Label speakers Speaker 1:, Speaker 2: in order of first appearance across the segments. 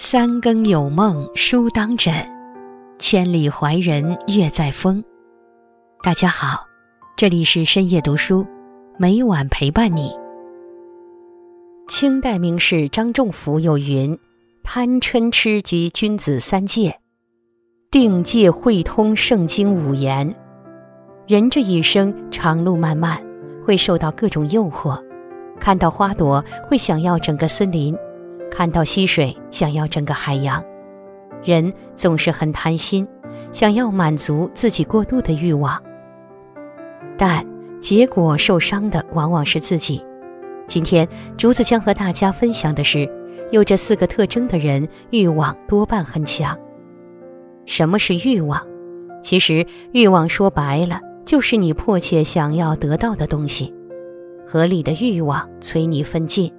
Speaker 1: 三更有梦书当枕，千里怀人月在风。大家好，这里是深夜读书，每晚陪伴你。清代名士张仲甫有云：“贪嗔痴及君子三戒，定戒会通圣经五言。”人这一生长路漫漫，会受到各种诱惑，看到花朵会想要整个森林。看到溪水，想要整个海洋，人总是很贪心，想要满足自己过度的欲望，但结果受伤的往往是自己。今天竹子将和大家分享的是，有这四个特征的人，欲望多半很强。什么是欲望？其实欲望说白了，就是你迫切想要得到的东西。合理的欲望催你奋进，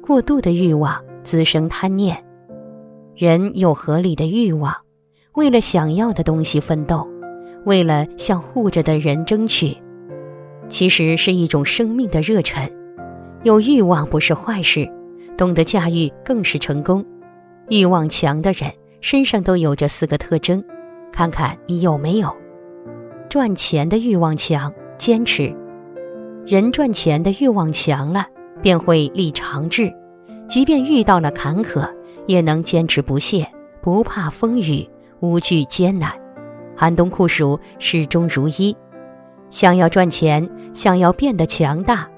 Speaker 1: 过度的欲望。滋生贪念，人有合理的欲望，为了想要的东西奋斗，为了向护着的人争取，其实是一种生命的热忱。有欲望不是坏事，懂得驾驭更是成功。欲望强的人身上都有着四个特征，看看你有没有。赚钱的欲望强，坚持。人赚钱的欲望强了，便会立长志。即便遇到了坎坷，也能坚持不懈，不怕风雨，无惧艰难，寒冬酷暑始终如一。想要赚钱，想要变得强大。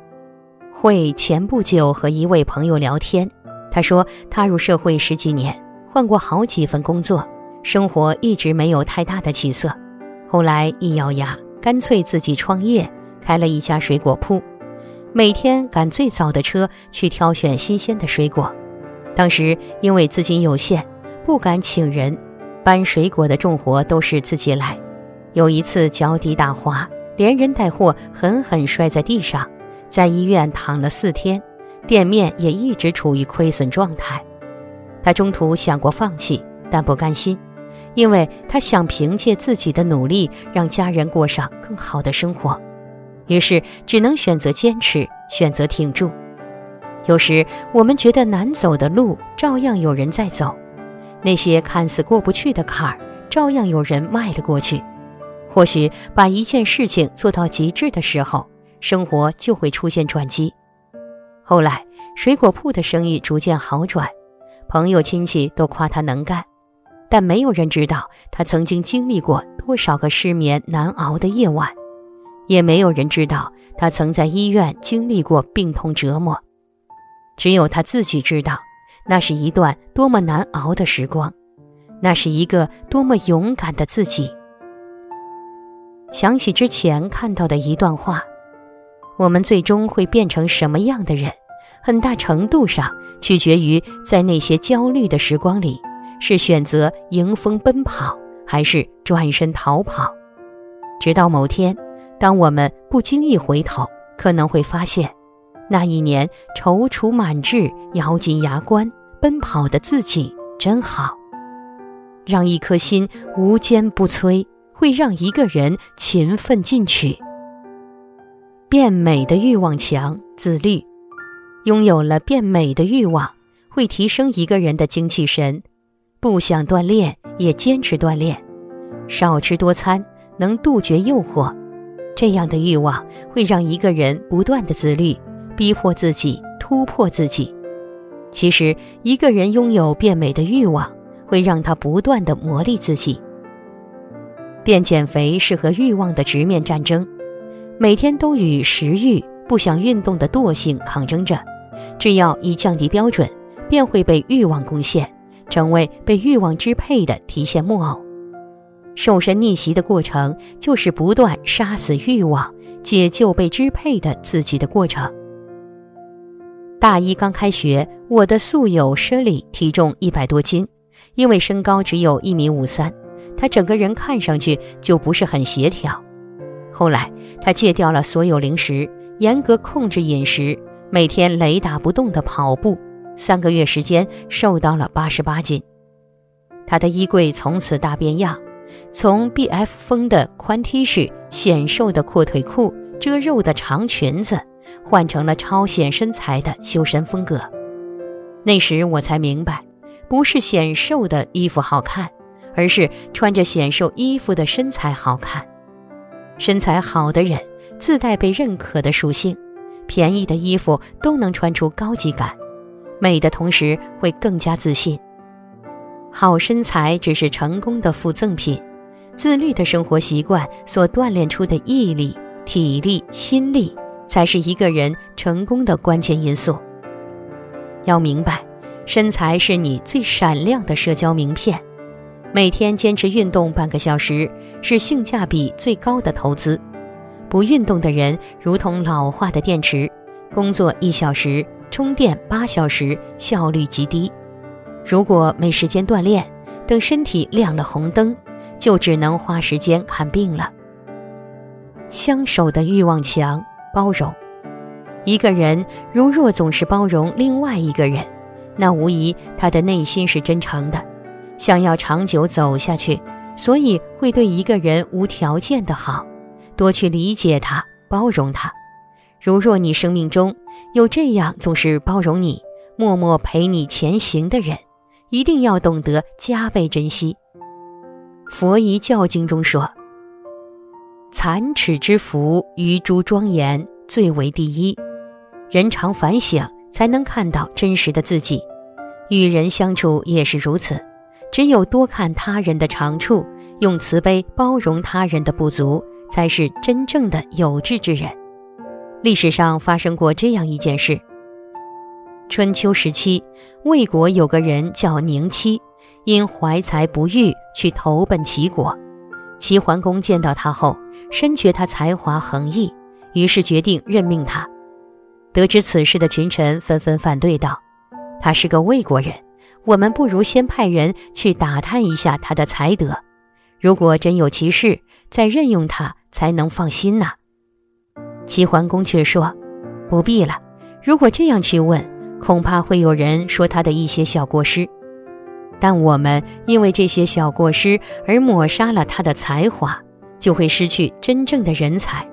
Speaker 1: 会前不久和一位朋友聊天，他说踏入社会十几年，换过好几份工作，生活一直没有太大的起色。后来一咬牙，干脆自己创业，开了一家水果铺。每天赶最早的车去挑选新鲜的水果，当时因为资金有限，不敢请人，搬水果的重活都是自己来。有一次脚底打滑，连人带货狠狠摔在地上，在医院躺了四天，店面也一直处于亏损状态。他中途想过放弃，但不甘心，因为他想凭借自己的努力让家人过上更好的生活。于是只能选择坚持，选择挺住。有时我们觉得难走的路，照样有人在走；那些看似过不去的坎儿，照样有人迈了过去。或许把一件事情做到极致的时候，生活就会出现转机。后来，水果铺的生意逐渐好转，朋友亲戚都夸他能干，但没有人知道他曾经经历过多少个失眠难熬的夜晚。也没有人知道他曾在医院经历过病痛折磨，只有他自己知道，那是一段多么难熬的时光，那是一个多么勇敢的自己。想起之前看到的一段话：我们最终会变成什么样的人，很大程度上取决于在那些焦虑的时光里，是选择迎风奔跑，还是转身逃跑。直到某天。当我们不经意回头，可能会发现，那一年踌躇满志、咬紧牙关奔跑的自己真好。让一颗心无坚不摧，会让一个人勤奋进取。变美的欲望强，自律。拥有了变美的欲望，会提升一个人的精气神。不想锻炼也坚持锻炼，少吃多餐，能杜绝诱惑。这样的欲望会让一个人不断的自律，逼迫自己突破自己。其实，一个人拥有变美的欲望，会让他不断的磨砺自己。变减肥是和欲望的直面战争，每天都与食欲、不想运动的惰性抗争着。只要一降低标准，便会被欲望攻陷，成为被欲望支配的提线木偶。瘦身逆袭的过程，就是不断杀死欲望、解救被支配的自己的过程。大一刚开学，我的宿友 Shirley 体重一百多斤，因为身高只有一米五三，她整个人看上去就不是很协调。后来，她戒掉了所有零食，严格控制饮食，每天雷打不动的跑步，三个月时间瘦到了八十八斤。她的衣柜从此大变样。从 B.F 风的宽 T 恤、显瘦的阔腿裤、遮肉的长裙子，换成了超显身材的修身风格。那时我才明白，不是显瘦的衣服好看，而是穿着显瘦衣服的身材好看。身材好的人自带被认可的属性，便宜的衣服都能穿出高级感，美的同时会更加自信。好身材只是成功的附赠品，自律的生活习惯所锻炼出的毅力、体力、心力，才是一个人成功的关键因素。要明白，身材是你最闪亮的社交名片。每天坚持运动半个小时，是性价比最高的投资。不运动的人如同老化的电池，工作一小时，充电八小时，效率极低。如果没时间锻炼，等身体亮了红灯，就只能花时间看病了。相守的欲望强，包容。一个人如若总是包容另外一个人，那无疑他的内心是真诚的，想要长久走下去，所以会对一个人无条件的好，多去理解他，包容他。如若你生命中有这样总是包容你、默默陪你前行的人，一定要懂得加倍珍惜。佛遗教经中说：“残齿之福，于诸庄严，最为第一。人常反省，才能看到真实的自己。与人相处也是如此，只有多看他人的长处，用慈悲包容他人的不足，才是真正的有志之人。”历史上发生过这样一件事。春秋时期，魏国有个人叫宁戚，因怀才不遇，去投奔齐国。齐桓公见到他后，深觉他才华横溢，于是决定任命他。得知此事的群臣纷纷反对道：“他是个魏国人，我们不如先派人去打探一下他的才德。如果真有其事，再任用他，才能放心呐。”齐桓公却说：“不必了，如果这样去问。”恐怕会有人说他的一些小过失，但我们因为这些小过失而抹杀了他的才华，就会失去真正的人才。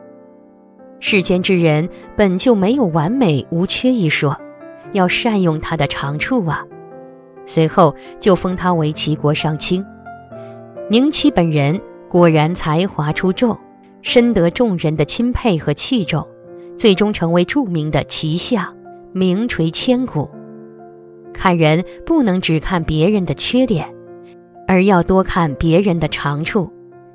Speaker 1: 世间之人本就没有完美无缺一说，要善用他的长处啊。随后就封他为齐国上卿。宁戚本人果然才华出众，深得众人的钦佩和器重，最终成为著名的齐相。名垂千古。看人不能只看别人的缺点，而要多看别人的长处。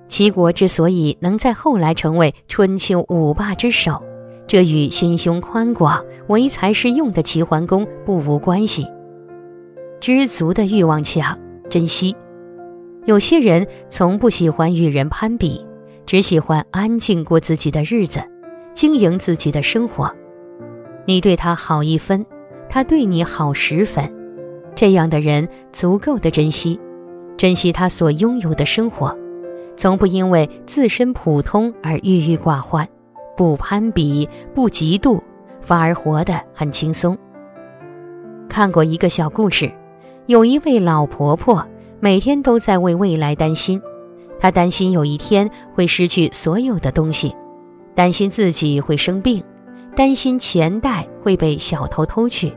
Speaker 1: 齐国之所以能在后来成为春秋五霸之首，这与心胸宽广、唯才是用的齐桓公不无关系。知足的欲望强，珍惜。有些人从不喜欢与人攀比，只喜欢安静过自己的日子，经营自己的生活。你对他好一分，他对你好十分，这样的人足够的珍惜，珍惜他所拥有的生活，从不因为自身普通而郁郁寡欢，不攀比，不嫉妒，反而活得很轻松。看过一个小故事，有一位老婆婆每天都在为未来担心，她担心有一天会失去所有的东西，担心自己会生病。担心钱袋会被小偷偷去，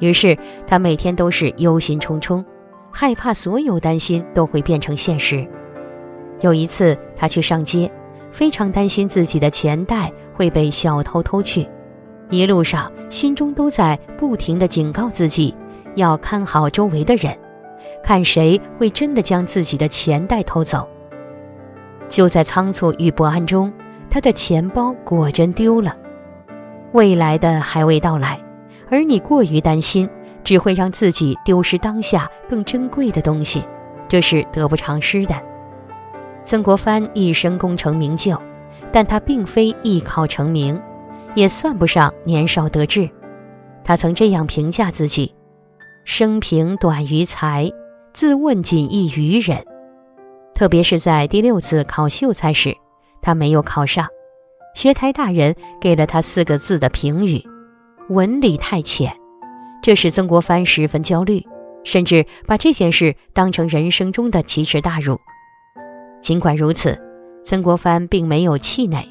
Speaker 1: 于是他每天都是忧心忡忡，害怕所有担心都会变成现实。有一次，他去上街，非常担心自己的钱袋会被小偷偷去，一路上心中都在不停地警告自己，要看好周围的人，看谁会真的将自己的钱袋偷走。就在仓促与不安中，他的钱包果真丢了。未来的还未到来，而你过于担心，只会让自己丢失当下更珍贵的东西，这是得不偿失的。曾国藩一生功成名就，但他并非一考成名，也算不上年少得志。他曾这样评价自己：“生平短于才，自问仅异于人。”特别是在第六次考秀才时，他没有考上。学台大人给了他四个字的评语：“文理太浅。”这使曾国藩十分焦虑，甚至把这件事当成人生中的奇耻大辱。尽管如此，曾国藩并没有气馁，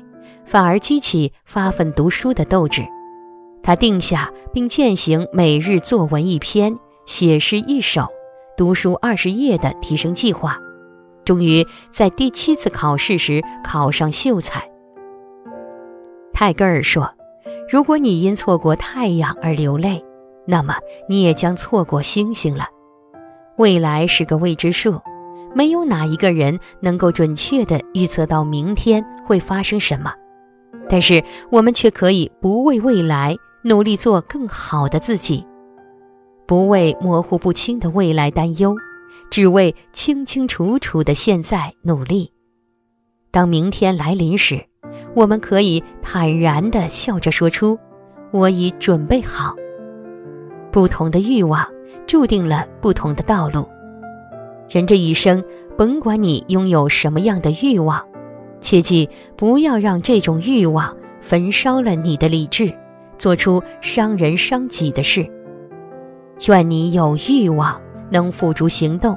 Speaker 1: 反而激起发奋读书的斗志。他定下并践行每日作文一篇、写诗一首，读书二十页的提升计划，终于在第七次考试时考上秀才。泰戈尔说：“如果你因错过太阳而流泪，那么你也将错过星星了。未来是个未知数，没有哪一个人能够准确地预测到明天会发生什么。但是我们却可以不为未来努力做更好的自己。”不为模糊不清的未来担忧，只为清清楚楚的现在努力。当明天来临时，我们可以坦然地笑着说出：“我已准备好。”不同的欲望注定了不同的道路。人这一生，甭管你拥有什么样的欲望，切记不要让这种欲望焚烧了你的理智，做出伤人伤己的事。愿你有欲望，能付诸行动；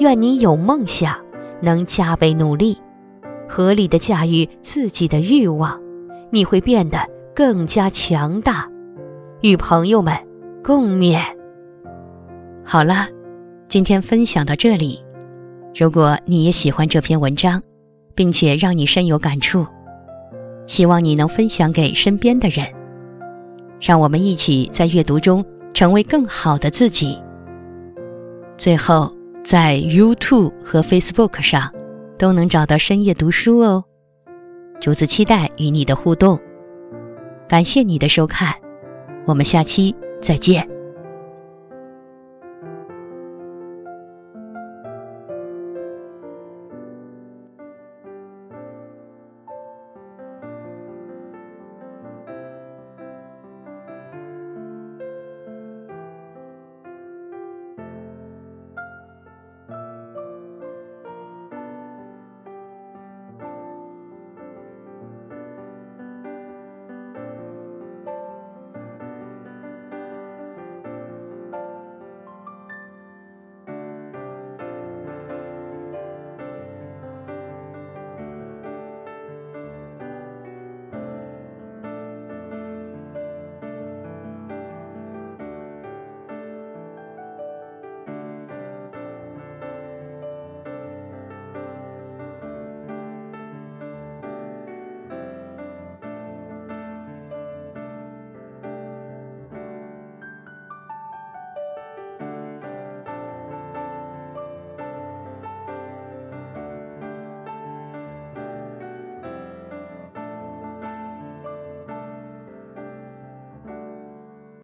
Speaker 1: 愿你有梦想，能加倍努力，合理的驾驭自己的欲望，你会变得更加强大。与朋友们共勉。好了，今天分享到这里。如果你也喜欢这篇文章，并且让你深有感触，希望你能分享给身边的人。让我们一起在阅读中。成为更好的自己。最后，在 YouTube 和 Facebook 上都能找到深夜读书哦。竹子期待与你的互动，感谢你的收看，我们下期再见。